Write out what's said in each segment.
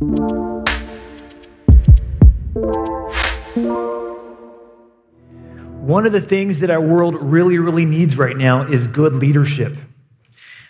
One of the things that our world really, really needs right now is good leadership.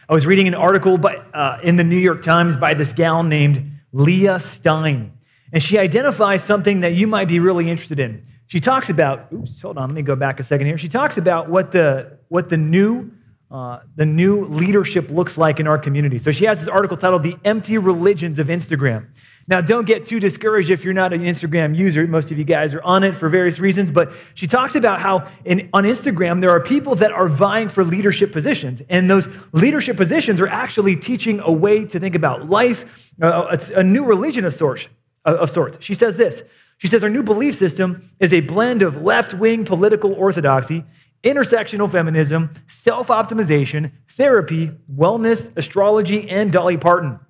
I was reading an article by, uh, in the New York Times by this gal named Leah Stein, and she identifies something that you might be really interested in. She talks about, oops, hold on, let me go back a second here. She talks about what the, what the new uh, the new leadership looks like in our community. So she has this article titled The Empty Religions of Instagram. Now, don't get too discouraged if you're not an Instagram user. Most of you guys are on it for various reasons, but she talks about how in, on Instagram there are people that are vying for leadership positions, and those leadership positions are actually teaching a way to think about life, uh, it's a new religion of sorts, of sorts. She says this. She says, Our new belief system is a blend of left wing political orthodoxy, intersectional feminism, self optimization, therapy, wellness, astrology, and Dolly Parton.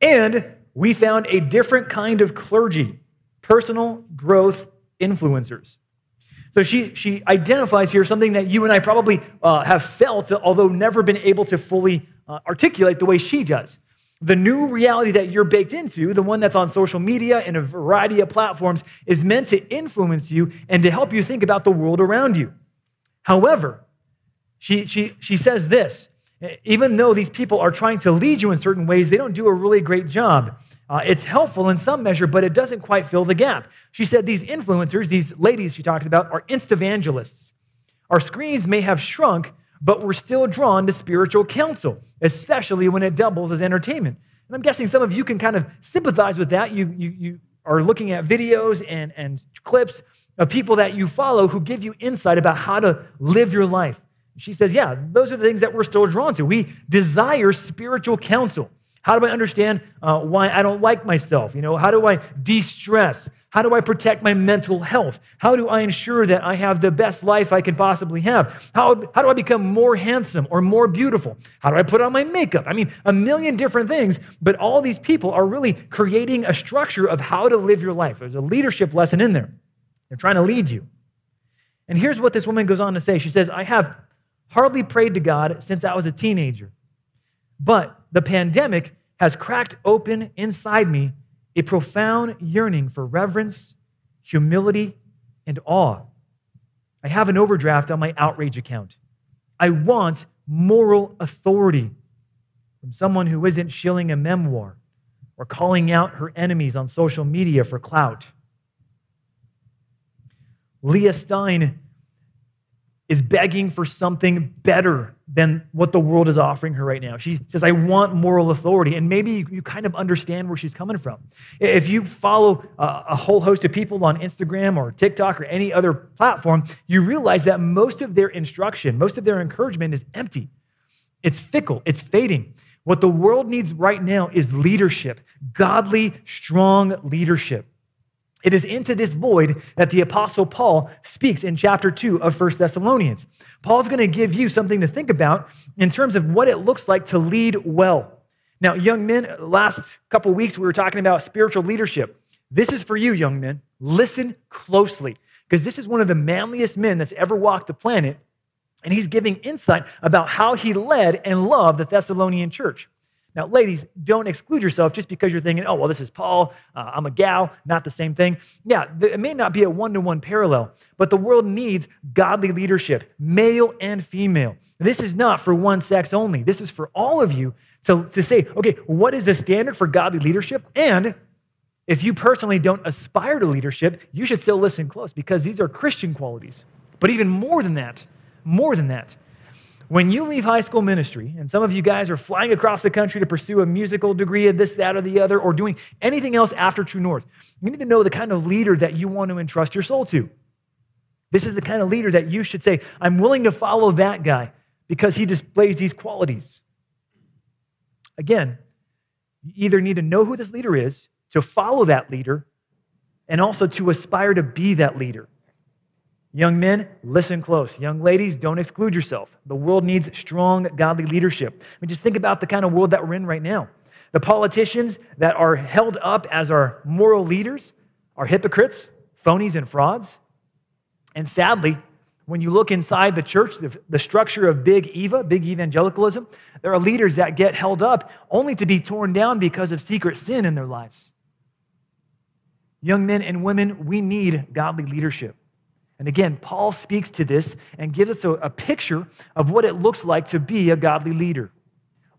And we found a different kind of clergy, personal growth influencers. So she, she identifies here something that you and I probably uh, have felt, although never been able to fully uh, articulate the way she does. The new reality that you're baked into, the one that's on social media and a variety of platforms, is meant to influence you and to help you think about the world around you. However, she, she, she says this even though these people are trying to lead you in certain ways, they don't do a really great job. Uh, it's helpful in some measure, but it doesn't quite fill the gap. She said these influencers, these ladies she talks about, are instavangelists. Our screens may have shrunk, but we're still drawn to spiritual counsel, especially when it doubles as entertainment. And I'm guessing some of you can kind of sympathize with that. You, you, you are looking at videos and, and clips of people that you follow who give you insight about how to live your life. She says, Yeah, those are the things that we're still drawn to. We desire spiritual counsel. How do I understand uh, why I don't like myself? You know, how do I de-stress? How do I protect my mental health? How do I ensure that I have the best life I can possibly have? How, how do I become more handsome or more beautiful? How do I put on my makeup? I mean, a million different things, but all these people are really creating a structure of how to live your life. There's a leadership lesson in there. They're trying to lead you. And here's what this woman goes on to say She says, I have hardly prayed to God since I was a teenager. But the pandemic has cracked open inside me a profound yearning for reverence, humility, and awe. I have an overdraft on my outrage account. I want moral authority from someone who isn't shilling a memoir or calling out her enemies on social media for clout. Leah Stein is begging for something better than what the world is offering her right now. She says, I want moral authority. And maybe you, kind of understand where she's coming from. If you follow a whole host of people on Instagram or TikTok or any other platform, you realize that most of their instruction, most of their encouragement is empty. It's fickle, it's fading. What the world needs right now is leadership, godly, strong leadership. It is into this void that the Apostle Paul speaks in chapter 2 of 1 Thessalonians. Paul's going to give you something to think about in terms of what it looks like to lead well. Now, young men, last couple weeks we were talking about spiritual leadership. This is for you, young men. Listen closely, because this is one of the manliest men that's ever walked the planet, and he's giving insight about how he led and loved the Thessalonian church. Now, ladies, don't exclude yourself just because you're thinking, oh, well, this is Paul, uh, I'm a gal, not the same thing. Yeah, it may not be a one to one parallel, but the world needs godly leadership, male and female. This is not for one sex only. This is for all of you to, to say, okay, what is the standard for godly leadership? And if you personally don't aspire to leadership, you should still listen close because these are Christian qualities. But even more than that, more than that, when you leave high school ministry, and some of you guys are flying across the country to pursue a musical degree this, that, or the other, or doing anything else after True North, you need to know the kind of leader that you want to entrust your soul to. This is the kind of leader that you should say, I'm willing to follow that guy because he displays these qualities. Again, you either need to know who this leader is, to follow that leader, and also to aspire to be that leader. Young men, listen close. Young ladies, don't exclude yourself. The world needs strong, godly leadership. I mean, just think about the kind of world that we're in right now. The politicians that are held up as our moral leaders are hypocrites, phonies, and frauds. And sadly, when you look inside the church, the, the structure of big Eva, big evangelicalism, there are leaders that get held up only to be torn down because of secret sin in their lives. Young men and women, we need godly leadership. And again, Paul speaks to this and gives us a, a, picture of what it looks like to be a godly leader.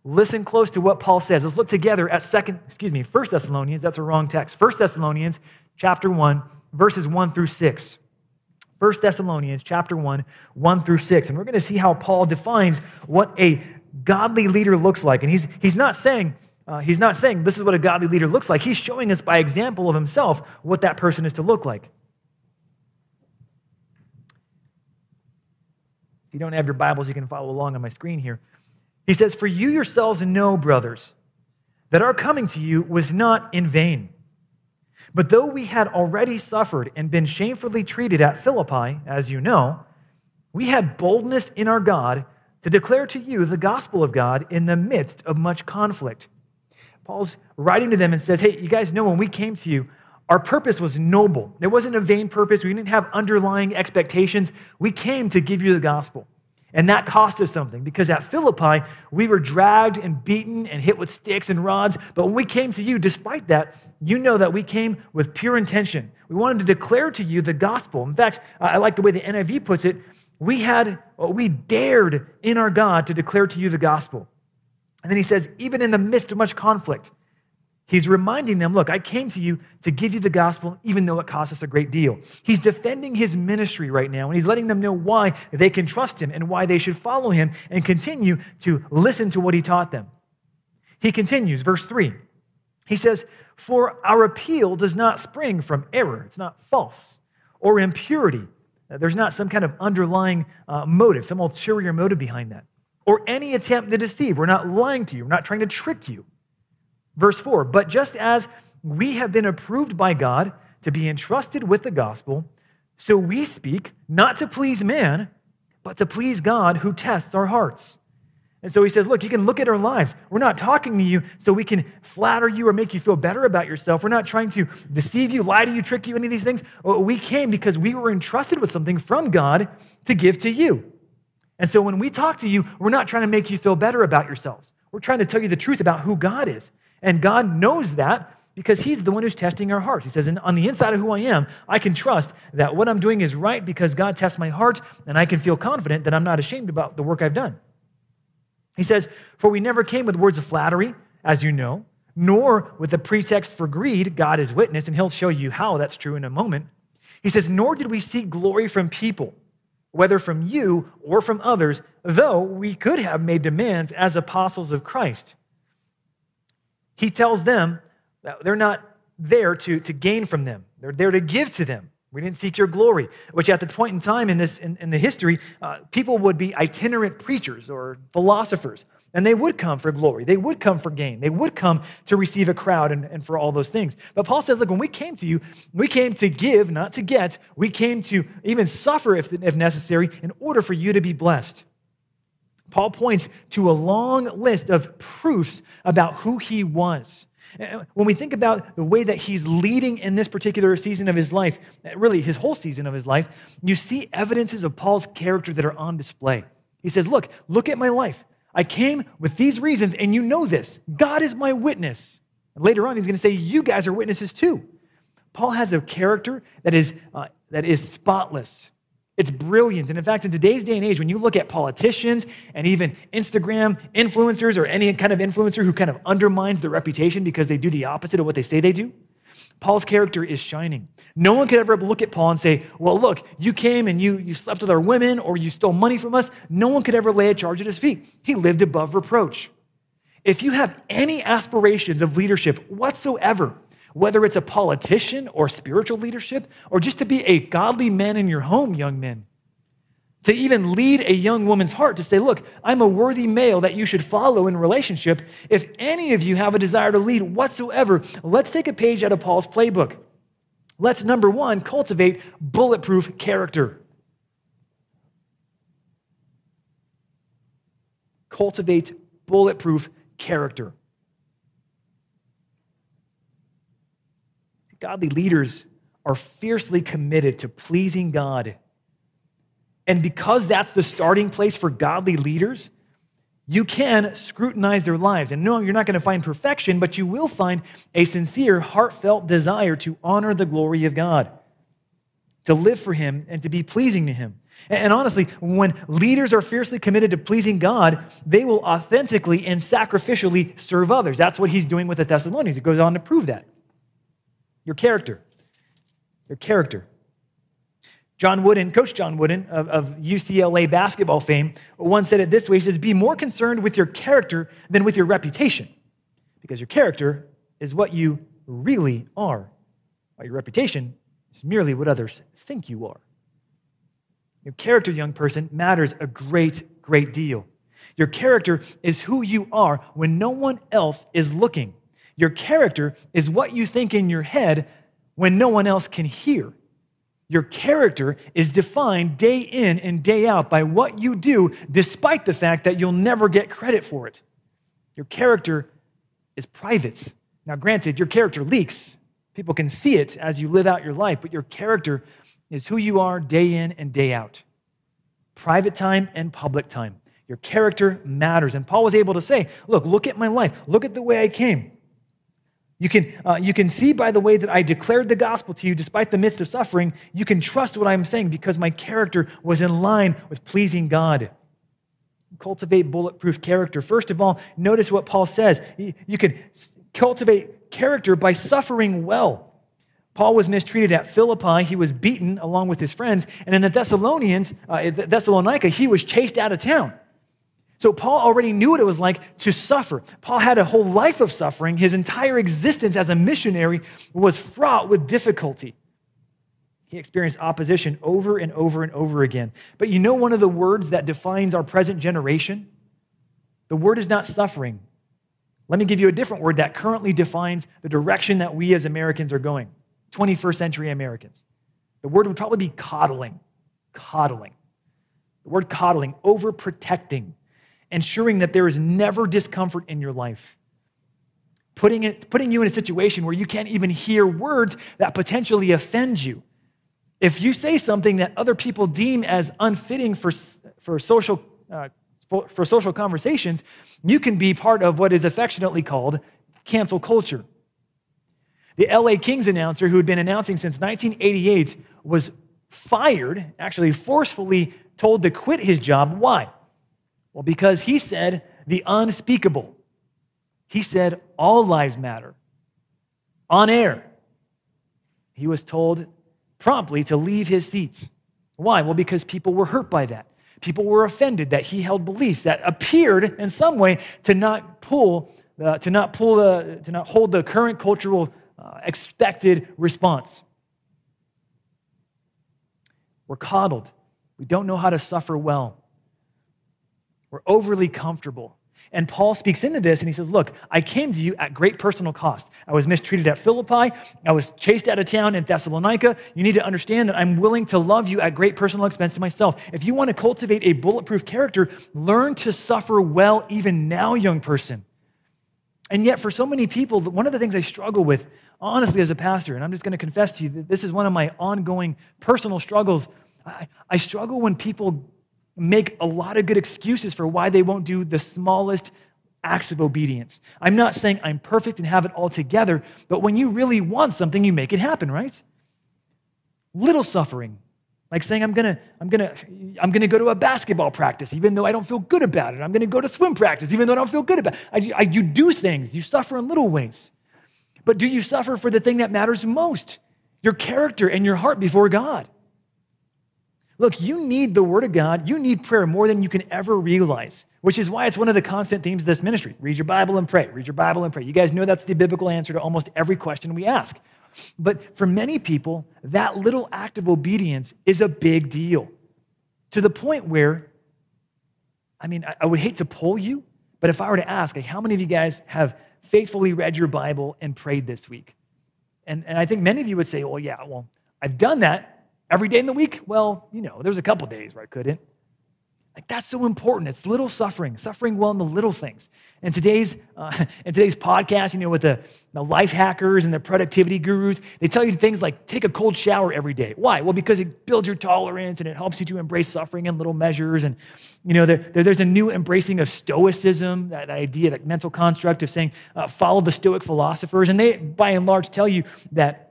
Listen close to what Paul says. Let's look together at second, excuse me, First Thessalonians, that's a wrong text. First Thessalonians chapter 1, verses 1 through 6. 1 Thessalonians chapter 1, 1 through 6. And we're going to see how Paul defines what a godly leader looks like. And he's, he's not saying, uh, he's not saying this is what a godly leader looks like. He's showing us by example of himself what that person is to look like. If you don't have your Bibles, you can follow along on my screen here. He says, For you yourselves know, brothers, that our coming to you was not in vain. But though we had already suffered and been shamefully treated at Philippi, as you know, we had boldness in our God to declare to you the gospel of God in the midst of much conflict. Paul's writing to them and says, Hey, you guys know when we came to you, our purpose was noble. It wasn't a vain purpose. We didn't have underlying expectations. We came to give you the gospel. And that cost us something because at Philippi, we were dragged and beaten and hit with sticks and rods. But when we came to you, despite that, you know that we came with pure intention. We wanted to declare to you the gospel. In fact, I like the way the NIV puts it. We had, uh, we dared in our God to declare to you the gospel. And then he says, even in the midst of much conflict, He's reminding them, look, I came to you to give you the gospel, even though it cost us a great deal. He's defending his ministry right now, and he's letting them know why they can trust him and why they should follow him and continue to listen to what he taught them. He continues, verse 3. He says, For our appeal does not spring from error, it's not false, or impurity. There's not some kind of underlying uh, motive, some ulterior motive behind that, or any attempt to deceive. We're not lying to you, we're not trying to trick you. Verse 4 But just as we have been approved by God to be entrusted with the gospel, so we speak not to please man, but to please God who tests our hearts. And so he says, Look, you can look at our lives. We're not talking to you so we can flatter you or make you feel better about yourself. We're not trying to deceive you, lie to you, trick you, any of these things. Uh, we came because we were entrusted with something from God to give to you. And so when we talk to you, we're not trying to make you feel better about yourselves. We're trying to tell you the truth about who God is. And God knows that because He's the one who's testing our hearts. He says, On the inside of who I am, I can trust that what I'm doing is right because God tests my heart, and I can feel confident that I'm not ashamed about the work I've done. He says, For we never came with words of flattery, as you know, nor with a pretext for greed. God is witness, and He'll show you how that's true in a moment. He says, Nor did we seek glory from people, whether from you or from others, though we could have made demands as apostles of Christ he tells them that they're not there to, to gain from them, they're there to give to them. We didn't seek your glory, which at the point in time in, this, in, in the history, uh, people would be itinerant preachers or philosophers, and they would come for glory. They would come for gain. They would come to receive a crowd and, and for all those things. But Paul says, look, when we came to you, we came to give, not to get. We came to even suffer if, if necessary in order for you to be blessed. Paul points to a long list of proofs about who he was. When we think about the way that he's leading in this particular season of his life, really his whole season of his life, you see evidences of Paul's character that are on display. He says, Look, look at my life. I came with these reasons, and you know this. God is my witness. And later on, he's going to say, You guys are witnesses too. Paul has a character that is, uh, that is spotless. It's brilliant. And in fact, in today's day and age, when you look at politicians and even Instagram influencers or any kind of influencer who kind of undermines their reputation because they do the opposite of what they say they do, Paul's character is shining. No one could ever look at Paul and say, Well, look, you came and you, you slept with our women or you stole money from us. No one could ever lay a charge at his feet. He lived above reproach. If you have any aspirations of leadership whatsoever, whether it's a politician or spiritual leadership, or just to be a godly man in your home, young men. To even lead a young woman's heart to say, Look, I'm a worthy male that you should follow in relationship. If any of you have a desire to lead whatsoever, let's take a page out of Paul's playbook. Let's, number one, cultivate bulletproof character. Cultivate bulletproof character. Godly leaders are fiercely committed to pleasing God And because that's the starting place for godly leaders, you can scrutinize their lives. And no, you're not going to find perfection, but you will find a sincere, heartfelt desire to honor the glory of God, to live for Him, and to be pleasing to Him. And honestly, when leaders are fiercely committed to pleasing God, they will authentically and sacrificially serve others. That's what he's doing with the Thessalonians. It goes on to prove that. Your character. Your character. John Wooden, Coach John Wooden of, of, UCLA basketball fame, once said it this way He says, Be more concerned with your character than with your reputation, because your character is what you really are, while your reputation is merely what others think you are. Your character, young person, matters a great, great deal. Your character is who you are when no one else is looking. Your character is what you think in your head when no one else can hear. Your character is defined day in and day out by what you do, despite the fact that you'll never get credit for it. Your character is private. Now, granted, your character leaks. People can see it as you live out your life, but your character is who you are day in and day out. Private time and public time. Your character matters. And Paul was able to say, Look, look at my life. Look at the way I came. You can, uh, you can see by the way that I declared the gospel to you despite the midst of suffering, you can trust what I'm saying because my character was in line with pleasing God. Cultivate bulletproof character. First of all, notice what Paul says. You can cultivate character by suffering well. Paul was mistreated at Philippi. He was beaten along with his friends. And in the Thessalonians, uh, Thessalonica, he was chased out of town. So Paul already knew what it was like to suffer. Paul had a whole life of suffering. His entire existence as a missionary was fraught with difficulty. He experienced opposition over and over and over again. But you know one of the words that defines our present generation? The word is not suffering. Let me give you a different word that currently defines the direction that we as Americans are going, 21st century Americans. The word would probably be coddling. Coddling. The word coddling, overprotecting, ensuring that there is never discomfort in your life. Putting, it, putting you in a situation where you can't even hear words that potentially offend you. If you say something that other people deem as unfitting for, for, social, uh, for, for social conversations, you can be part of what is affectionately called cancel culture. The LA Kings announcer, who had been announcing since 1988, was fired, actually forcefully told to quit his job. Why? Well, because he said the unspeakable. He said all lives matter. On air, he was told promptly to leave his seats. Why? Well, because people were hurt by that. People were offended that he held beliefs that appeared in some way to not pull, uh, to not pull the, to not hold the current cultural uh, expected response. We're coddled. We don't know how to suffer well. We're overly comfortable. And Paul speaks into this and he says, Look, I came to you at great personal cost. I was mistreated at Philippi. I was chased out of town in Thessalonica. You need to understand that I'm willing to love you at great personal expense to myself. If you want to cultivate a bulletproof character, learn to suffer well even now, young person. And yet, for so many people, one of the things I struggle with, honestly, as a pastor, and I'm just going to confess to you that this is one of my ongoing personal struggles. I, I struggle when people make a lot of good excuses for why they won't do the smallest acts of obedience. I'm not saying I'm perfect and have it all together, but when you really want something, you make it happen, right? Little suffering, like saying I'm gonna, I'm gonna, I'm gonna go to a basketball practice even though I don't feel good about it. I'm gonna go to swim practice even though I don't feel good about it. I, I, you do things, you suffer in little ways. But do you suffer for the thing that matters most? Your character and your heart before God. Look, you need the Word of God. You need prayer more than you can ever realize, which is why it's one of the constant themes of this ministry. Read your Bible and pray. Read your Bible and pray. You guys know that's the biblical answer to almost every question we ask. But for many people, that little act of obedience is a big deal to the point where, I mean, I would hate to pull you, but if I were to ask, like, how many of you guys have faithfully read your Bible and prayed this week? And, and I think many of you would say, well, yeah, well, I've done that, Every day in the week? Well, you know, there's a couple days where I couldn't. Like that's so important. It's little suffering, suffering well in the little things. And today's uh, in today's podcast, you know, with the, the life hackers and the productivity gurus, they tell you things like take a cold shower every day. Why? Well, because it builds your tolerance and it helps you to embrace suffering in little measures. And you know, there, there's a new embracing of stoicism, that, that idea, that mental construct of saying uh, follow the Stoic philosophers, and they, by and large, tell you that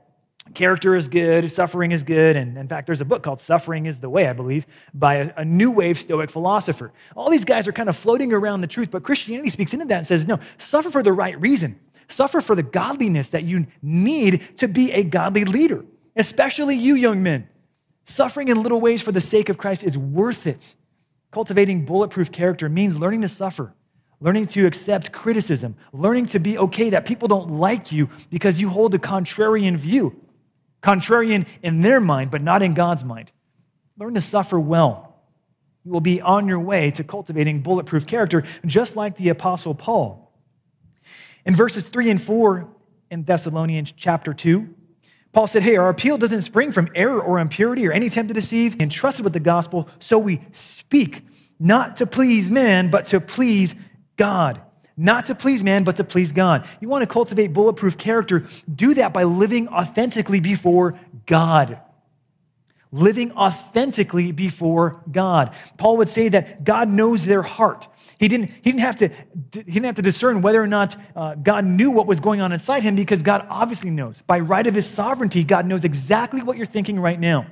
character is good, suffering is good. And in fact, there's a book called Suffering is the Way, I believe, by a, a, new wave Stoic philosopher. All these guys are kind of floating around the truth, but Christianity speaks into that and says, no, suffer for the right reason. Suffer for the godliness that you need to be a godly leader, especially you, young men. Suffering in little ways for the sake of Christ is worth it. Cultivating bulletproof character means learning to suffer, learning to accept criticism, learning to be okay that people don't like you because you hold a contrarian view contrarian in their mind, but not in God's mind. Learn to suffer well. You will be on your way to cultivating bulletproof character, just like the Apostle Paul. In verses 3 and 4 in Thessalonians chapter 2, Paul said, Hey, our appeal doesn't spring from error or impurity or any attempt to deceive, entrusted with the gospel, so we speak, not to please man, but to please God not to please man, but to please God. You want to cultivate bulletproof character, do that by living authentically before God. Living authentically before God. Paul would say that God knows their heart. He didn't, he didn't, have, to, he didn't have to discern whether or not uh, God knew what was going on inside him because God obviously knows. By right of his sovereignty, God knows exactly what you're thinking right now.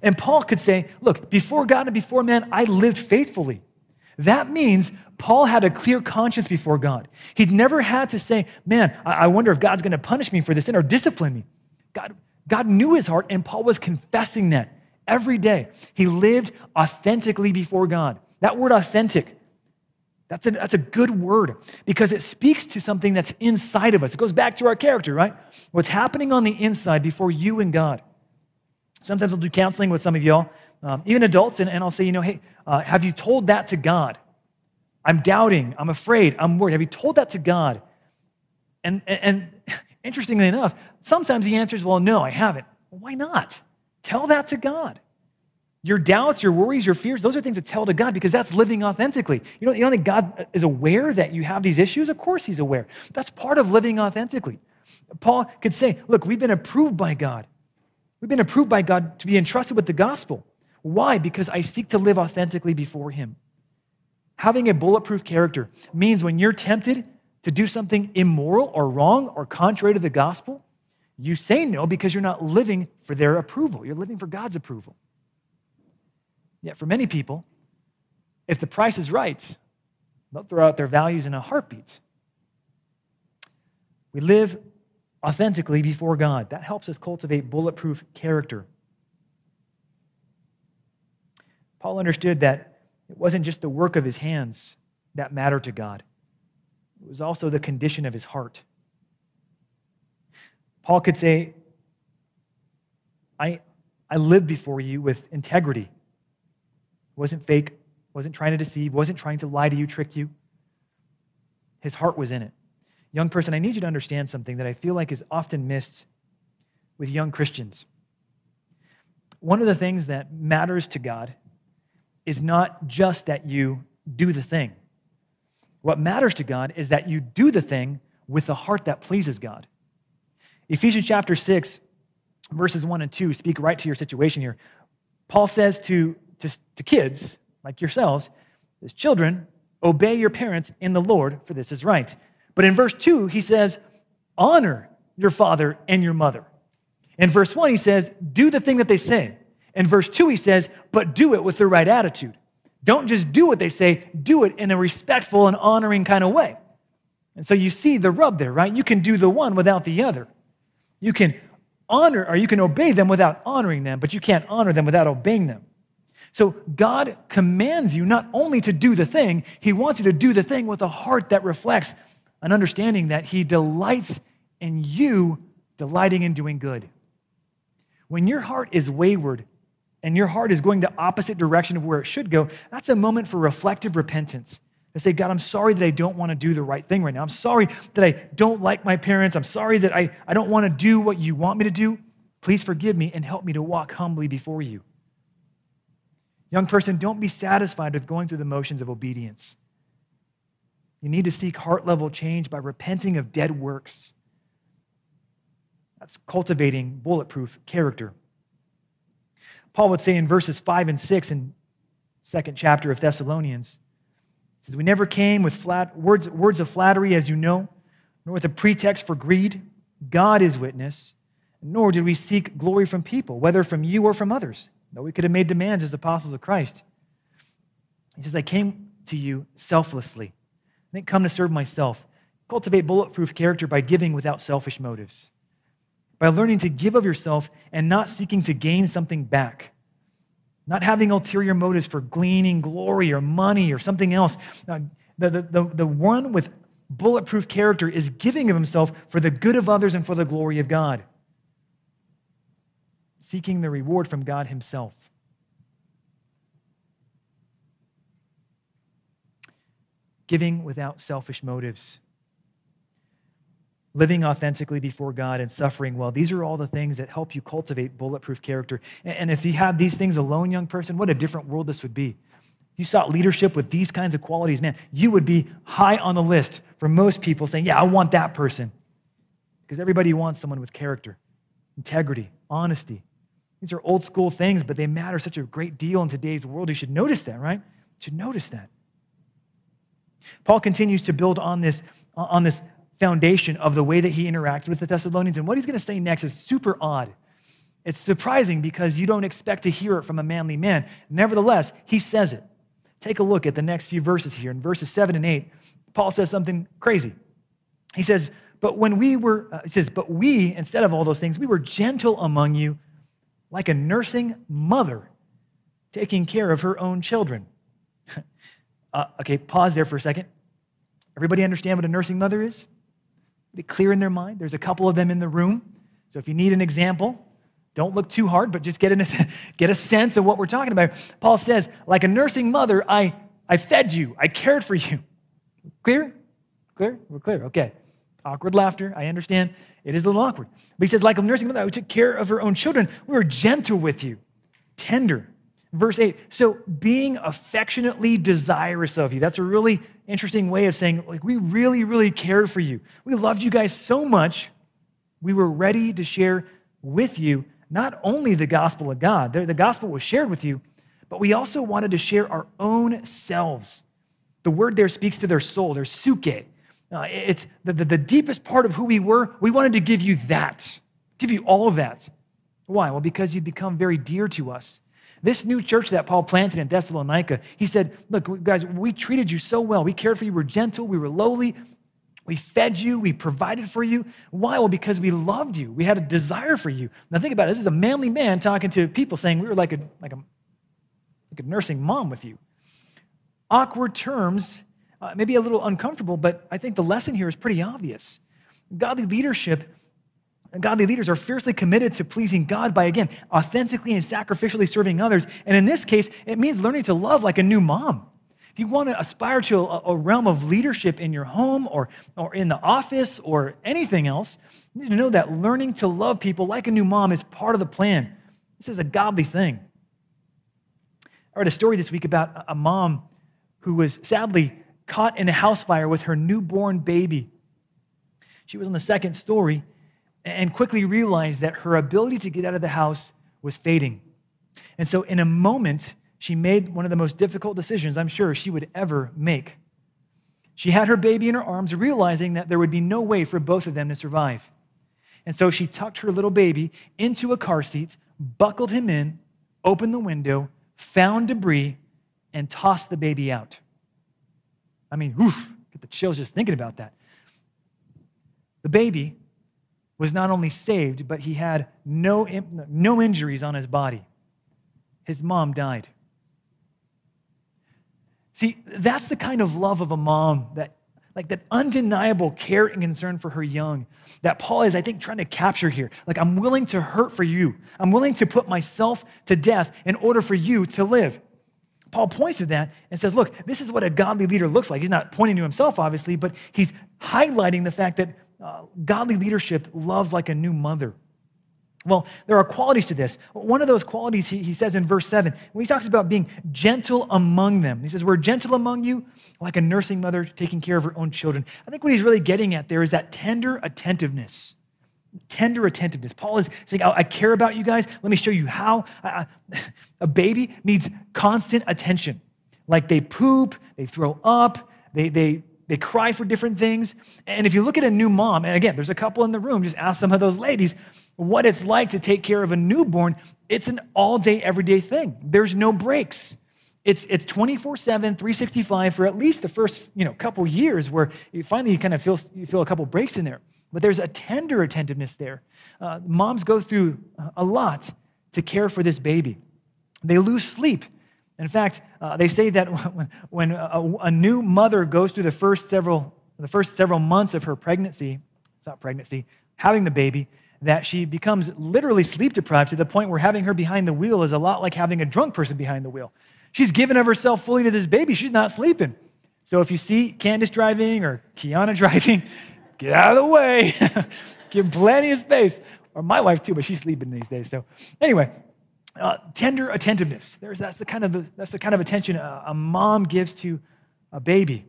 And Paul could say, Look, before God and before man, I lived faithfully. That means Paul had a clear conscience before God. He'd never had to say, Man, I wonder if God's going to punish me for this sin or discipline me. God, God knew his heart, and Paul was confessing that every day. He lived authentically before God. That word authentic, that's a, that's a good word because it speaks to something that's inside of us. It goes back to our character, right? What's happening on the inside before you and God. Sometimes I'll do counseling with some of y'all um, even adults, and, and I'll say, you know, hey, uh, have you told that to God? I'm doubting, I'm afraid, I'm worried. Have you told that to God? And, and, and interestingly enough, sometimes the answer is, well, no, I haven't. Why not? Tell that to God. Your doubts, your worries, your fears, those are things to tell to God because that's living authentically. You know, you don't think God is aware that you have these issues? Of course, He's aware. That's part of living authentically. Paul could say, Look, we've been approved by God. We've been approved by God to be entrusted with the gospel. Why? Because I seek to live authentically before Him. Having a bulletproof character means when you're tempted to do something immoral or wrong or contrary to the gospel, you say no because you're not living for their approval. You're living for God's approval. Yet for many people, if the price is right, they'll throw out their values in a heartbeat. We live authentically before God. That helps us cultivate bulletproof character. Paul understood that it wasn't just the work of his hands that mattered to God, it was also the condition of his heart. Paul could say, I, I lived before you with integrity. Wasn't fake, wasn't trying to deceive, wasn't trying to lie to you, trick you. His heart was in it. Young person, I need you to understand something that I feel like is often missed with young Christians. One of the things that matters to God is not just that you do the thing. What matters to God is that you do the thing with a heart that pleases God. Ephesians chapter 6, verses 1 and 2 speak right to your situation here. Paul says to, to, to kids like yourselves, as children, obey your parents in the Lord, for this is right. But in verse 2, he says, honor your father and your mother. In verse 1, he says, do the thing that they say. In verse 2, he says, but do it with the right attitude. Don't just do what they say, do it in a respectful and honoring kind of way. And so you see the rub there, right? You can do the one without the other. You can honor or you can obey them without honoring them, but you can't honor them without obeying them. So God commands you not only to do the thing, He wants you to do the thing with a heart that reflects an understanding that He delights in you delighting in doing good. When your heart is wayward, and your heart is going the opposite direction of where it should go, that's a moment for reflective repentance. To say, God, I'm sorry that I don't want to do the right thing right now. I'm sorry that I don't like my parents. I'm sorry that I, I don't want to do what you want me to do. Please forgive me and help me to walk humbly before you. Young person, don't be satisfied with going through the motions of obedience. You need to seek heart level change by repenting of dead works. That's cultivating bulletproof character. Paul would say in verses 5 and 6 in second chapter of Thessalonians, he says, We never came with flat, words, words of flattery, as you know, nor with a pretext for greed. God is witness, nor did we seek glory from people, whether from you or from others though we could have made demands as apostles of Christ. He says, I came to you selflessly. I didn't come to serve myself. Cultivate bulletproof character by giving without selfish motives, by learning to give of yourself and not seeking to gain something back, not having ulterior motives for gleaning glory or money or something else. Uh, the, the, the, the one with bulletproof character is giving of himself for the good of others and for the glory of God seeking the reward from God Himself. Giving without selfish motives. Living authentically before God and suffering well. These are all the things that help you cultivate bulletproof character. And if you had these things alone, young person, what a different world this would be. You sought leadership with these kinds of qualities, man, you would be high on the list for most people saying, Yeah, I want that person. Because everybody wants someone with character, integrity, honesty, these are old school things, but they matter such a great deal in today's world. You should notice that, right? You should notice that. Paul continues to build on this, on this foundation of the way that he interacted with the Thessalonians. And what he's going to say next is super odd. It's surprising because you don't expect to hear it from a manly man. Nevertheless, he says it. Take a look at the next few verses here. In verses 7 and 8, Paul says something crazy. He says, But when we were, uh, he says, But we, instead of all those things, we were gentle among you like a nursing mother taking care of her own children. uh, okay, pause there for a second. Everybody understand what a nursing mother is? Clear in their mind. There's a couple of them in the room. So if you need an example, don't look too hard, but just get, a, get a sense of what we're talking about. Paul says, like a nursing mother, I, I fed you, I cared for you. Clear? Clear? We're clear. Okay. Awkward laughter, I understand. It is a little awkward. But he says, like a nursing mother who took care of her own children, we were gentle with you, tender. Verse 8, so being affectionately desirous of you. That's a really interesting way of saying, like, we really, really cared for you. We loved you guys so much, we were ready to share with you not only the gospel of God, the gospel was shared with you, but we also wanted to share our own selves. The word there speaks to their soul, their suke. Uh, it's the, the, the deepest part of who we were. We wanted to give you that, give you all of that. Why? Well, because you become very dear to us. This new church that Paul planted in Thessalonica, he said, Look, guys, we treated you so well. We cared for you. We were gentle. We were lowly. We fed you. We provided for you. Why? Well, because we loved you. We had a desire for you. Now, think about it. This is a manly man talking to people saying we were like a, like a, like a nursing mom with you. Awkward terms uh, maybe a little uncomfortable, but I think the lesson here is pretty obvious. Godly leadership, godly leaders are fiercely committed to pleasing God by, again, authentically and sacrificially serving others. And in this case, it means learning to love like a new mom. If you want to aspire to a, a realm of leadership in your home or, or in the office or anything else, you need to know that learning to love people like a new mom is part of the plan. This is a godly thing. I read a story this week about a mom who was sadly caught in a house fire with her newborn baby. She was on the second story and quickly realized that her ability to get out of the house was fading. And so, in a moment, she made one of the most difficult decisions I'm sure she would ever make. She had her baby in her arms, realizing that there would be no way for both of them to survive. And so she tucked her little baby into a car seat, buckled him in, opened the window, found debris, and tossed the baby out. I mean, oof, get the chills just thinking about that. The baby was not only saved, but he had no, no injuries on his body. His mom died. See, that's the kind of love of a mom that, like that undeniable care and concern for her young that Paul is, I think, trying to capture here. Like, I'm willing to hurt for you. I'm willing to put myself to death in order for you to live. Paul points to that and says, look, this is what a godly leader looks like. He's not pointing to himself, obviously, but he's highlighting the fact that uh, godly leadership loves like a new mother. Well, there are qualities to this. One of those qualities he, he says in verse 7, when he talks about being gentle among them, he says, We're gentle among you, like a nursing mother taking care of her own children. I think what he's really getting at there is that tender attentiveness. Tender attentiveness. Paul is saying, I care about you guys. Let me show you how. A baby needs constant attention. Like they poop, they throw up, they, they, they cry for different things. And if you look at a new mom, and again, there's a couple in the room, just ask some of those ladies what it's like to take care of a newborn. It's an all day, everyday thing. There's no breaks. It's, it's 24 7, 365 for at least the first you know, couple years where you finally you kind of feel, you feel a couple breaks in there. But there's a tender attentiveness there. Uh, moms go through a lot to care for this baby. They lose sleep. In fact, uh, they say that when, when a, a, new mother goes through the first several the first several months of her pregnancy, it's not pregnancy, having the baby, that she becomes literally sleep deprived to the point where having her behind the wheel is a lot like having a drunk person behind the wheel. She's given of herself fully to this baby. She's not sleeping. So if you see Candace driving or Kiana driving, get out of the way. Give plenty of space. Or my wife too, but she's sleeping these days. So anyway, uh, tender attentiveness. There's, that's, the kind of, that's the kind of attention a, a mom gives to a baby.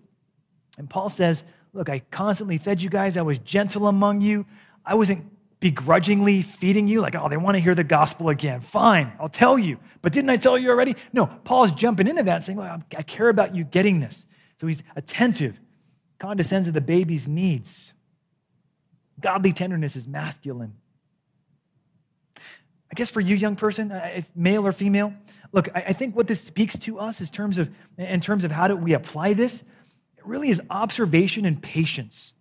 And Paul says, Look, I constantly fed you guys. I was gentle among you. I wasn't begrudgingly feeding you, like, oh, they want to hear the gospel again. Fine, I'll tell you. But didn't I tell you already? No, Paul's jumping into that, saying, well, I care about you getting this. So he's attentive, condescends to the baby's needs. Godly tenderness is masculine. I guess for you, young person, uh, if male or female, look, I think what this speaks to us is terms of, in terms of how do we apply this, it really is observation and patience.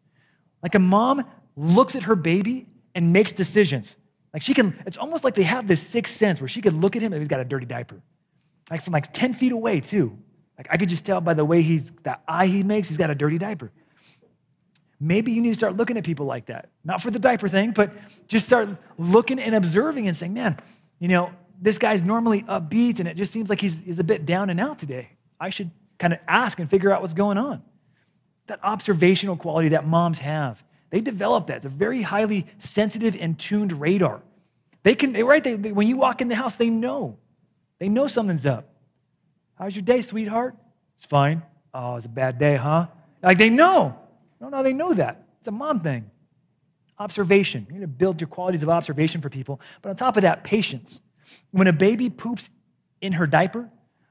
Like a mom looks at her baby and makes decisions. Like she can, it's almost like they have this sixth sense where she could look at him and he's got a dirty diaper. Like from like 10 feet away, too. Like I could just tell by the way he's, that eye he makes, he's got a dirty diaper. Maybe you need to start looking at people like that. Not for the diaper thing, but just start looking and observing and saying, man, you know, this guy's normally upbeat and it just seems like he's, he's a bit down and out today. I should kind of ask and figure out what's going on. That observational quality that moms have. They develop that. It's a very highly sensitive and tuned radar. They can, right? They, when you walk in the house, they know. They know something's up. How's your day, sweetheart? It's fine. Oh, it's a bad day, huh? Like they know. No, no, they know that. It's a mom thing. Observation. You need to build your qualities of observation for people. But on top of that, patience. When a baby poops in her diaper,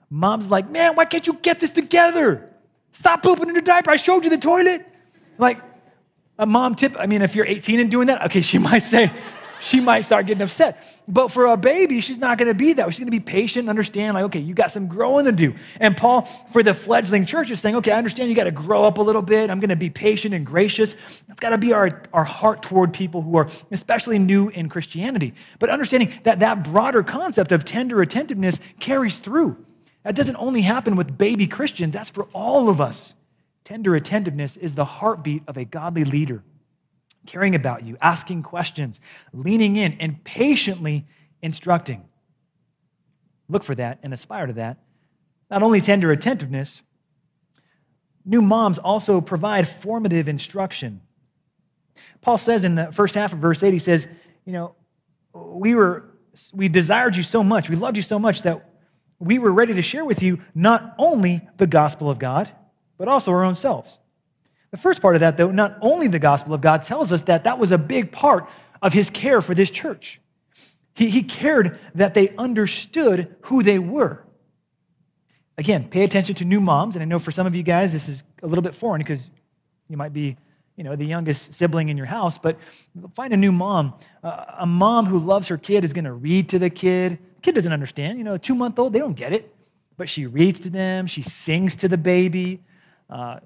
mom's like, man, why can't you get this together? Stop pooping in your diaper. I showed you the toilet. Like, a mom tip, I mean, if you're 18 and doing that, okay, she might say, she might start getting upset. But for a baby, she's not going to be that. She's going to be patient and understand, like, okay, you got some growing to do. And Paul, for the fledgling church, is saying, okay, I understand you got to grow up a little bit. I'm going to be patient and gracious. That's got to be our, our heart toward people who are especially new in Christianity. But understanding that that broader concept of tender attentiveness carries through. That doesn't only happen with baby Christians, that's for all of us. Tender attentiveness is the heartbeat of a godly leader, caring about you, asking questions, leaning in, and patiently instructing. Look for that and aspire to that. Not only tender attentiveness, new moms also provide formative instruction. Paul says in the first half of verse 8, he says, You know, we were, we desired you so much, we loved you so much that we were ready to share with you not only the gospel of God, but also our own selves. The first part of that, though, not only the gospel of God tells us that that was a big part of his care for this church. He, he cared that they understood who they were. Again, pay attention to new moms, and I know for some of you guys this is a little bit foreign because you might be you know, the youngest sibling in your house, but find a new mom. Uh, a mom who loves her kid is going to read to the kid. The kid doesn't understand. You know, a two month old, they don't get it. But she reads to them, she sings to the baby. Uh,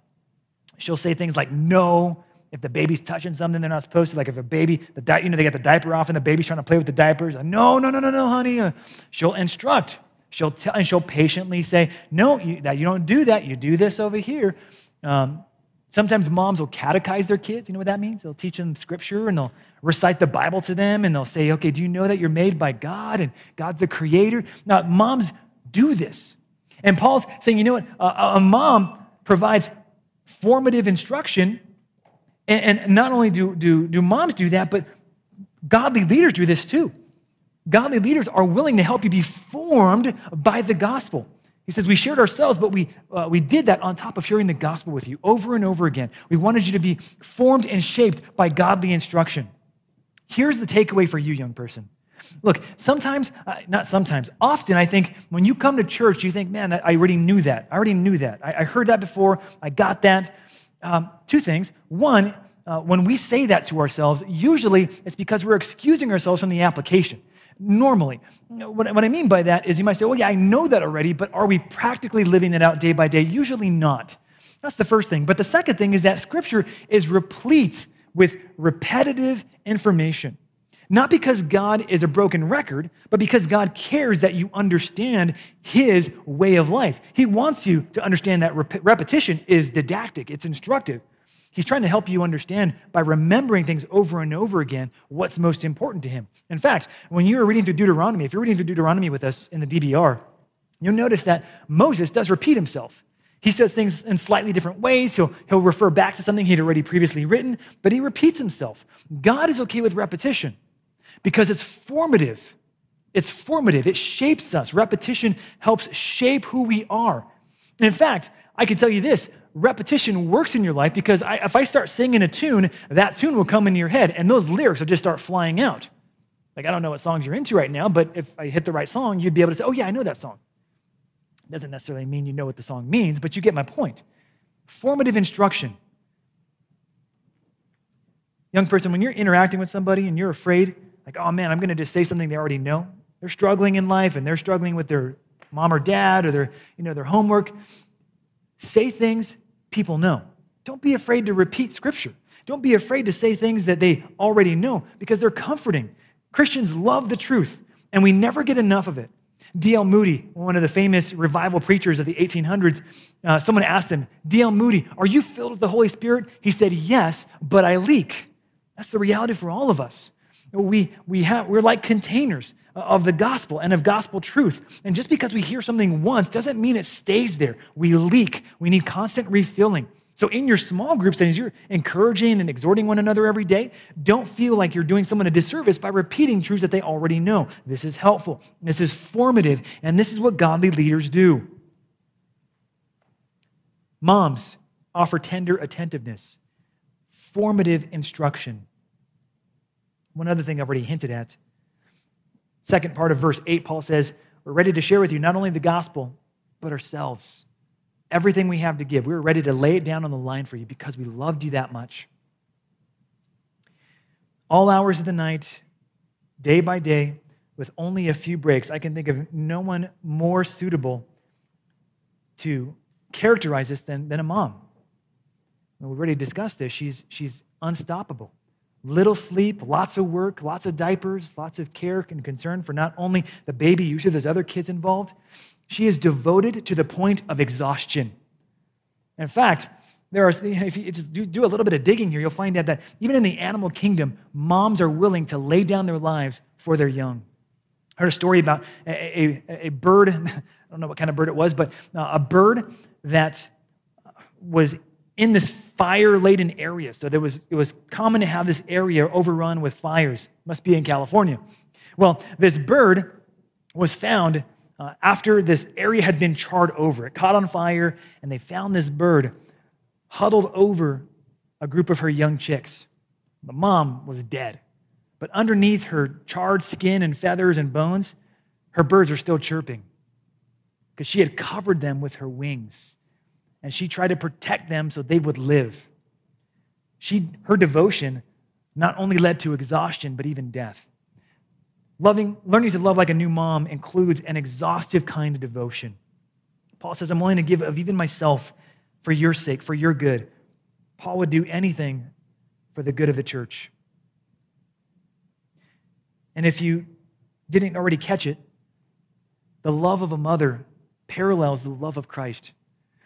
she'll say things like no if the baby's touching something they're not supposed to. Like if a baby, the di- you know, they got the diaper off and the baby's trying to play with the diapers. Like, no, no, no, no, no, honey. She'll instruct. She'll tell, and she'll patiently say, no, you, that you don't do that. You do this over here. Um, sometimes moms will catechize their kids. You know what that means? They'll teach them scripture and they'll recite the Bible to them and they'll say, okay, do you know that you're made by God and God's the creator? Now, moms do this. And Paul's saying, you know what? a, a mom provides formative instruction. And, and not only do, do, do moms do that, but godly leaders do this too. Godly leaders are willing to help you be formed by the gospel. He says, We shared ourselves, but we, uh, we did that on top of sharing the gospel with you over and over again. We wanted you to be formed and shaped by godly instruction. Here's the takeaway for you, young person. Look, sometimes, uh, not sometimes, often I think when you come to church, you think, man, I already knew that. I already knew that. I, I heard that before. I got that. Um, two things. One, uh, when we say that to ourselves, usually it's because we're excusing ourselves from the application. Normally, what, what I mean by that is you might say, well, yeah, I know that already, but are we practically living that out day by day? Usually not. That's the first thing. But the second thing is that Scripture is replete with repetitive information. Not because God is a broken record, but because God cares that you understand His way of life. He wants you to understand that rep- repetition is didactic, it's instructive. He's trying to help you understand by remembering things over and over again what's most important to him. In fact, when you're reading through Deuteronomy, if you're reading through Deuteronomy with us in the DBR, you'll notice that Moses does repeat himself. He says things in slightly different ways. He'll, he'll refer back to something he'd already previously written, but he repeats himself. God is okay with repetition because it's formative. It's formative. It shapes us. Repetition helps shape who we are. In fact, I can tell you this repetition works in your life because I, if I start singing a tune, that tune will come into your head and those lyrics will just start flying out. Like, I don't know what songs you're into right now, but if I hit the right song, you'd be able to say, oh, yeah, I know that song. It Doesn't necessarily mean you know what the song means, but you get my point. Formative instruction. Young person, when you're interacting with somebody and you're afraid, like, oh man, I'm going to just say something they already know. They're struggling in life and they're struggling with their mom or dad or their, you know, their homework. Say things people know. Don't be afraid to repeat scripture. Don't be afraid to say things that they already know because they're comforting. Christians love the truth, and we never get enough of it. D.L. Moody, one of the famous revival preachers of the 1800s, uh, someone asked him, D.L. Moody, are you filled with the Holy Spirit? He said, Yes, but I leak. That's the reality for all of us. We, we have, we're like containers of the gospel and of gospel truth. And just because we hear something once doesn't mean it stays there. We leak. We need constant refilling. So, in your small groups, as you're encouraging and exhorting one another every day, don't feel like you're doing someone a disservice by repeating truths that they already know. This is helpful, this is formative, and this is what godly leaders do. Moms offer tender attentiveness, formative instruction. One other thing I've already hinted at. Second part of verse 8, Paul says, We're ready to share with you not only the gospel, but ourselves. Everything we have to give. We are ready to lay it down on the line for you because we loved you that much. All hours of the night, day by day, with only a few breaks, I can think of no one more suitable to characterize this than, than a mom. we've already discussed this. She's, she's unstoppable. Little sleep, lots of work, lots of diapers, lots of care and concern for not only the baby, usually there's other kids involved. She is devoted to the point of exhaustion. In fact, there are, if you just do, do a little bit of digging here, you'll find out that even in the animal kingdom, moms are willing to lay down their lives for their young. I heard a story about a, a, a bird, I don't know what kind of bird it was, but uh, a bird that was in this fire laden area. So there was, it was common to have this area overrun with fires. Must be in California. Well, this bird was found uh, after this area had been charred over. It caught on fire, and they found this bird huddled over a group of her young chicks. The mom was dead. But underneath her charred skin and feathers and bones, her birds were still chirping because she had covered them with her wings and she tried to protect them so they would live. She, her devotion not only led to exhaustion, but even death. Loving, learning to love like a new mom includes an exhaustive kind of devotion. Paul says, I'm willing to give of even myself for your sake, for your good. Paul would do anything for the good of the church. And if you didn't already catch it, the love of a mother parallels the love of Christ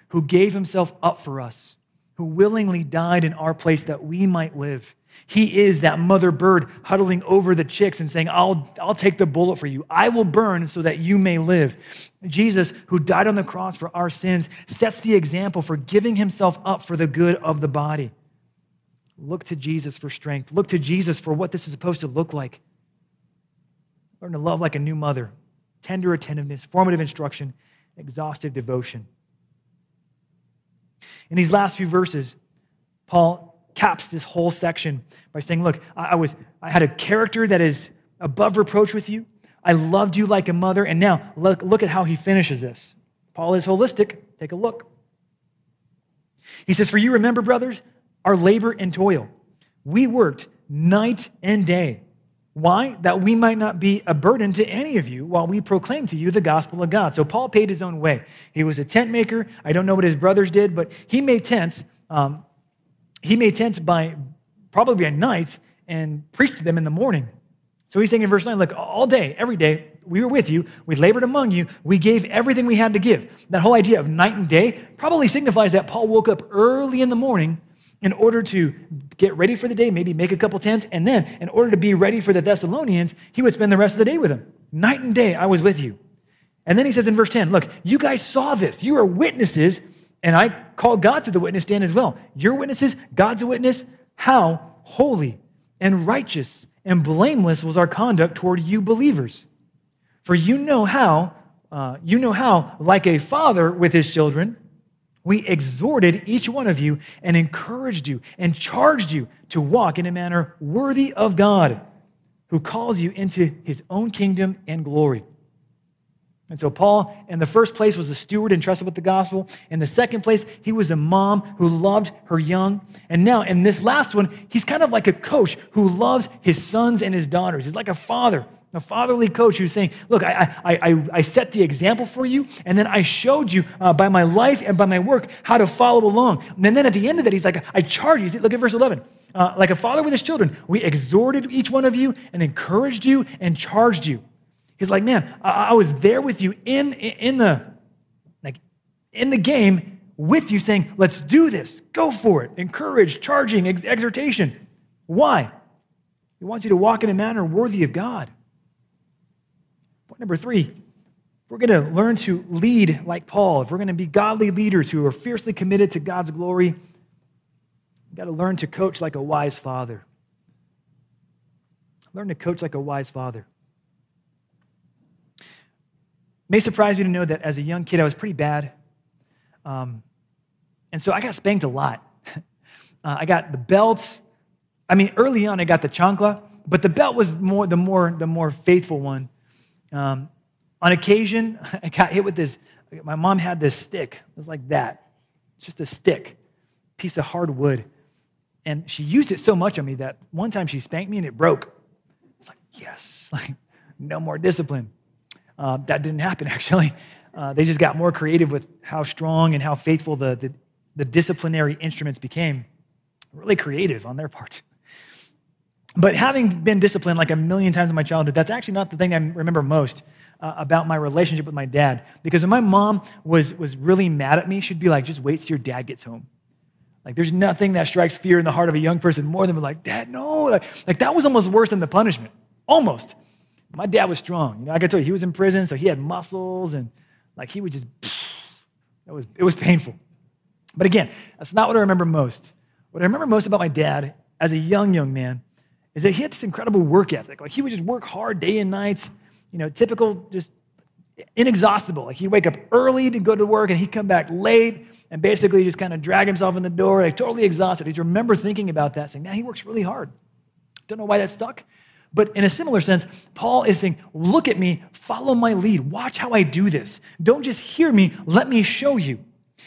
who gave himself up for us, who willingly died in our place that we might live. He is that mother bird huddling over the chicks and saying, I'll, I'll take the bullet for you. I will burn so that you may live. Jesus, who died on the cross for our sins, sets the example for giving himself up for the good of the body. Look to Jesus for strength. Look to Jesus for what this is supposed to look like. Learn to love like a new mother, tender attentiveness, formative instruction, exhaustive devotion. In these last few verses, Paul caps this whole section by saying, Look, I, was, I had a character that is above reproach with you. I loved you like a mother. And now look, look at how he finishes this. Paul is holistic. Take a look. He says, For you remember, brothers, our labor and toil. We worked night and day. Why? That we might not be a burden to any of you while we proclaim to you the gospel of God. So Paul paid his own way. He was a tent maker. I don't know what his brothers did, but he made tents. Um, he made tents by probably at night and preached to them in the morning. So he's saying in verse 9, look, all day, every day, we were with you, we labored among you, we gave everything we had to give. That whole idea of night and day probably signifies that Paul woke up early in the morning in order to get ready for the day, maybe make a couple tents, and then in order to be ready for the Thessalonians, he would spend the rest of the day with them. Night and day, I was with you. And then he says in verse 10, look, you guys saw this. You are witnesses, and I call God to the witness stand as well. You're witnesses, God's a witness. How holy and righteous and blameless was our conduct toward you believers. For you know how, uh, you know how, like a father with his children, we exhorted each one of you and encouraged you and charged you to walk in a manner worthy of God, who calls you into his own kingdom and glory. And so, Paul, in the first place, was a steward entrusted with the gospel. In the second place, he was a mom who loved her young. And now, in this last one, he's kind of like a coach who loves his sons and his daughters. He's like a father a fatherly coach who's saying, Look, I, I, I, I set the example for you, and then I showed you uh, by my life and by my work how to follow along. And then at the end of that, he's like, I charge you. Look at verse 11. Uh, like a father with his children, we exhorted each one of you and encouraged you and charged you. He's like, Man, I, I was there with you in, in, the, like, in the game with you saying, Let's do this. Go for it. Encourage, charging, ex- exhortation. Why? He wants you to walk in a manner worthy of God. Point number three, we're going to learn to lead like Paul, if we're going to be godly leaders who are fiercely committed to God's glory, we've got to learn to coach like a wise father. Learn to coach like a wise father. It may surprise you to know that as a young kid, I was pretty bad. Um, and so I got spanked a lot. uh, I got the belt. I mean, early on, I got the chancla, but the belt was more, the, more, the more faithful one. Um, on occasion, I got hit with this. My mom had this stick. It was like that. It's just a stick, piece of hard wood. And she used it so much on me that one time she spanked me and it broke. It's like, yes, like no more discipline. Uh, that didn't happen, actually. Uh, they just got more creative with how strong and how faithful the, the, the disciplinary instruments became. Really creative on their part. But having been disciplined like a million times in my childhood, that's actually not the thing I remember most uh, about my relationship with my dad. Because when my mom was, was really mad at me, she'd be like, just wait till your dad gets home. Like, there's nothing that strikes fear in the heart of a young person more than like, Dad, no. Like, like that was almost worse than the punishment. Almost. My dad was strong. You know, I can tell you, he was in prison, so he had muscles, and like he would just, it was, it was painful. But again, that's not what I remember most. What I remember most about my dad as a young, young man is that he had this incredible work ethic. Like he would just work hard day and night, you know, typical, just inexhaustible. Like he'd wake up early to go to work and he'd come back late and basically just kind of drag himself in the door, like totally exhausted. He'd remember thinking about that, saying, now he works really hard. Don't know why that stuck. But in a similar sense, Paul is saying, look at me, follow my lead, watch how I do this. Don't just hear me, let me show you.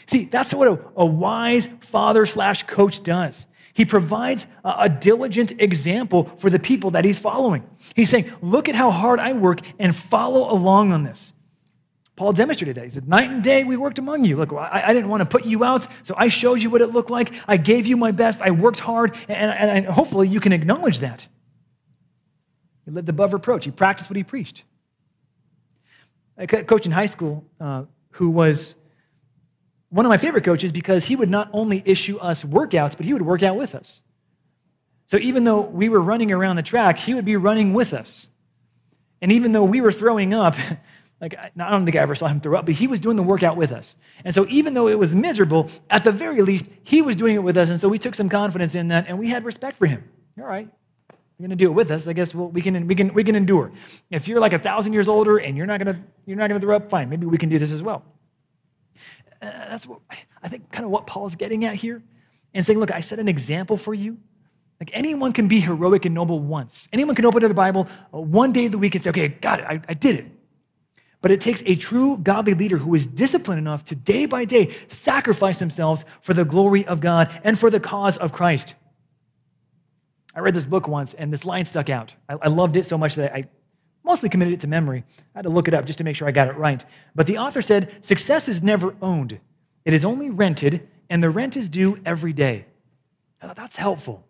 See, that's what a, a wise father slash coach does. He provides a, diligent example for the people that he's following. He's saying, Look at how hard I work and follow along on this. Paul demonstrated that. He said, Night and day we worked among you. Look, I, I didn't want to put you out, so I showed you what it looked like. I gave you my best. I worked hard, and, and, and hopefully you can acknowledge that. He lived above reproach. He practiced what he preached. A coach in high school uh, who was one of my favorite coaches because he would not only issue us workouts, but he would work out with us. So even though we were running around the track, he would be running with us. And even though we were throwing up, like I don't think I ever saw him throw up, but he was doing the workout with us. And so even though it was miserable, at the very least, he was doing it with us. And so we took some confidence in that and we had respect for him. All right. you're to do it with us, I guess well, we, can, we, can, we can endure. If you're like a thousand years older and you're not to you're not to throw up, fine, maybe we can do this as well. Uh, that's what I think kind of what Paul's getting at here and saying, look, I set an example for you. Like anyone can be heroic and noble once. Anyone can open to the Bible uh, one day of the week and say, okay, got it, I, I did it. But it takes a true godly leader who is disciplined enough to day by day sacrifice themselves for the glory of God and for the cause of Christ. I read this book once, and this line stuck out. I, I loved it so much that I mostly committed it to memory. I had to look it up just to make sure I got it right. But the author said, Success is never owned, it is only rented, and the rent is due every day. I thought that's helpful.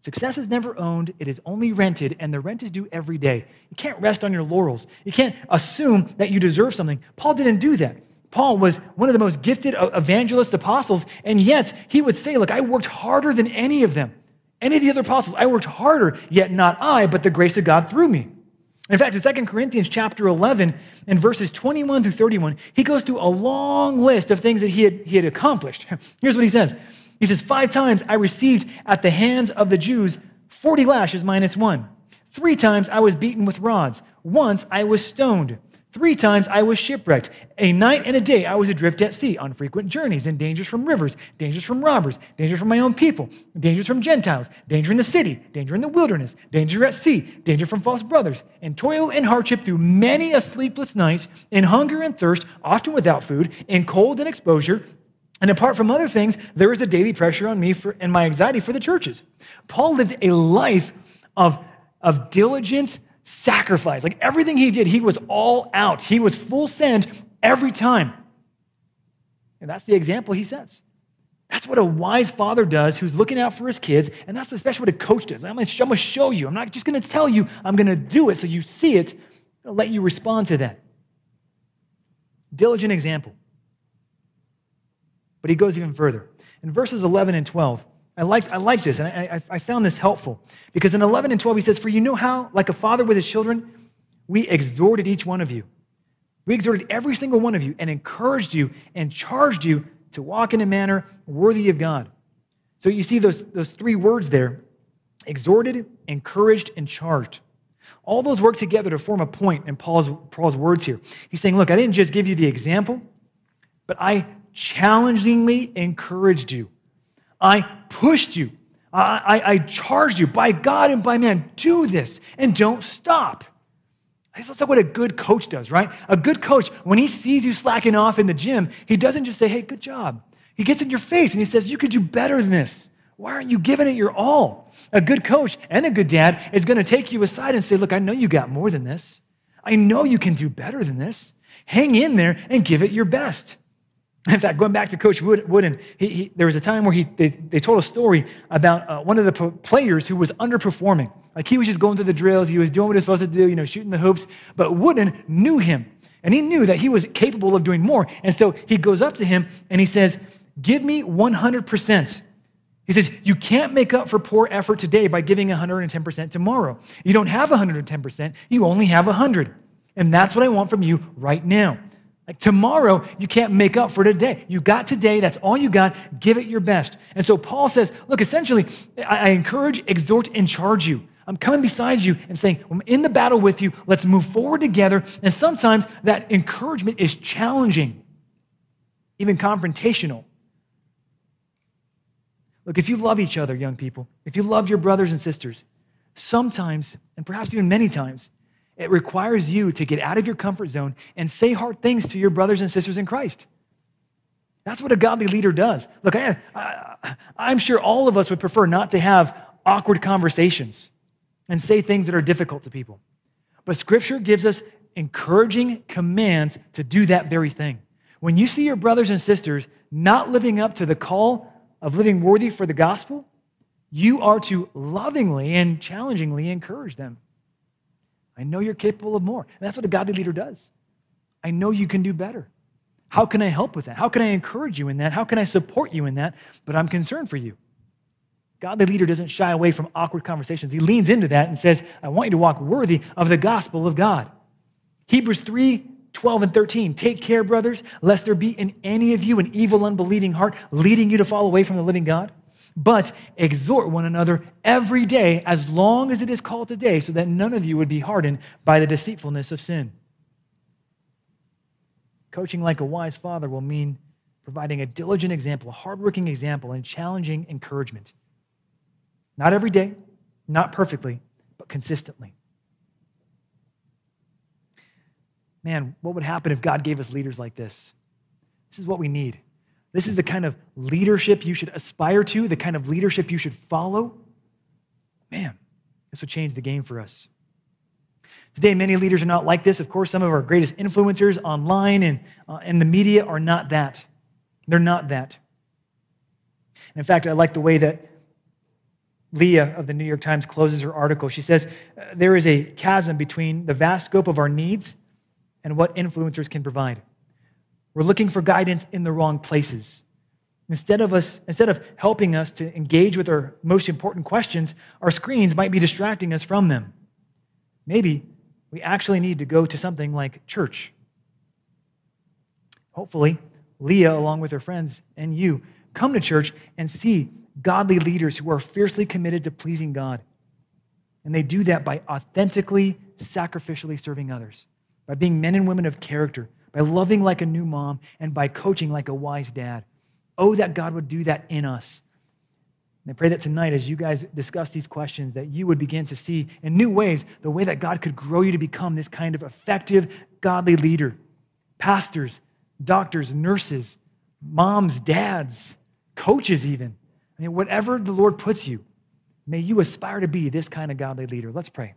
Success is never owned, it is only rented, and the rent is due every day. You can't rest on your laurels. You can't assume that you deserve something. Paul didn't do that. Paul was one of the most gifted evangelist apostles, and yet he would say, Look, I worked harder than any of them. Any of the other apostles, I worked harder, yet not I, but the grace of God through me. In fact, in 2 Corinthians chapter 11 and verses 21 through 31, he goes through a long list of things that he had, he had accomplished. Here's what he says. He says, Five times I received at the hands of the Jews 40 lashes minus one. Three times I was beaten with rods. Once I was stoned. Three times I was shipwrecked. A night and a day I was adrift at sea on frequent journeys and dangers from rivers, dangers from robbers, dangers from my own people, dangers from Gentiles, danger in the city, danger in the wilderness, danger at sea, danger from false brothers, and toil and hardship through many a sleepless night, in hunger and thirst, often without food, in cold and exposure. And apart from other things, there was the daily pressure on me for, and my anxiety for the churches. Paul lived a life of, of diligence sacrifice. Like everything he did, he was all out. He was full send every time. And that's the example he sets. That's what a wise father does who's looking out for his kids, and that's especially what a coach does. I'm going to show you. I'm not just going to tell you, I'm going to do it so you see it. I'll let you respond to that. Diligent example. But he goes even further. In verses 11 and 12, I like, I like this, and I, I found this helpful because in 11 and 12, he says, For you know how, like a father with his children, we exhorted each one of you. We exhorted every single one of you and encouraged you and charged you to walk in a manner worthy of God. So you see those, those three words there exhorted, encouraged, and charged. All those work together to form a point in Paul's, Paul's words here. He's saying, Look, I didn't just give you the example, but I challengingly encouraged you. I pushed you. I, I, I charged you by God and by man. Do this and don't stop. That's like what a good coach does, right? A good coach, when he sees you slacking off in the gym, he doesn't just say, hey, good job. He gets in your face and he says, you could do better than this. Why aren't you giving it your all? A good coach and a good dad is going to take you aside and say, look, I know you got more than this. I know you can do better than this. Hang in there and give it your best. In fact, going back to Coach Wooden, he, he, there was a time where he, they, they told a story about uh, one of the players who was underperforming. Like he was just going through the drills, he was doing what he was supposed to do, you know, shooting the hoops. But Wooden knew him, and he knew that he was capable of doing more. And so he goes up to him and he says, Give me 100%. He says, You can't make up for poor effort today by giving 110% tomorrow. You don't have 110%, you only have 100. And that's what I want from you right now. Like tomorrow, you can't make up for today. You got today, that's all you got. Give it your best. And so Paul says, look, essentially, I, encourage, exhort, and charge you. I'm coming beside you and saying, I'm in the battle with you. Let's move forward together. And sometimes that encouragement is challenging, even confrontational. Look, if you love each other, young people, if you love your brothers and sisters, sometimes, and perhaps even many times, it requires you to get out of your comfort zone and say hard things to your brothers and sisters in Christ. That's what a godly leader does. Look, I, am sure all of us would prefer not to have awkward conversations and say things that are difficult to people. But Scripture gives us encouraging commands to do that very thing. When you see your brothers and sisters not living up to the call of living worthy for the gospel, you are to lovingly and challengingly encourage them. I know you're capable of more. And that's what a godly leader does. I know you can do better. How can I help with that? How can I encourage you in that? How can I support you in that? But I'm concerned for you. Godly leader doesn't shy away from awkward conversations. He leans into that and says, I want you to walk worthy of the gospel of God. Hebrews 3 12 and 13. Take care, brothers, lest there be in any of you an evil, unbelieving heart leading you to fall away from the living God. But exhort one another every day as long as it is called today, so that none of you would be hardened by the deceitfulness of sin. Coaching like a wise father will mean providing a diligent example, a hardworking example, and challenging encouragement. Not every day, not perfectly, but consistently. Man, what would happen if God gave us leaders like this? This is what we need. This is the kind of leadership you should aspire to, the kind of leadership you should follow. Man, this would change the game for us. Today, many leaders are not like this. Of course, some of our greatest influencers online and, uh, and the media are not that. They're not that. And in fact, I like the way that Leah of the New York Times closes her article. She says, There is a chasm between the vast scope of our needs and what influencers can provide. We're looking for guidance in the wrong places. Instead of us, instead of helping us to engage with our most important questions, our screens might be distracting us from them. Maybe we actually need to go to something like church. Hopefully, Leah, along with her friends and you, come to church and see godly leaders who are fiercely committed to pleasing God. And they do that by authentically, sacrificially serving others, by being men and women of character, by loving like a new mom, and by coaching like a wise dad. Oh, that God would do that in us. And I pray that tonight, as you guys discuss these questions, that you would begin to see in new ways the way that God could grow you to become this kind of effective, godly leader. Pastors, doctors, nurses, moms, dads, coaches, even. I mean, whatever the Lord puts you, may you aspire to be this kind of godly leader. Let's pray.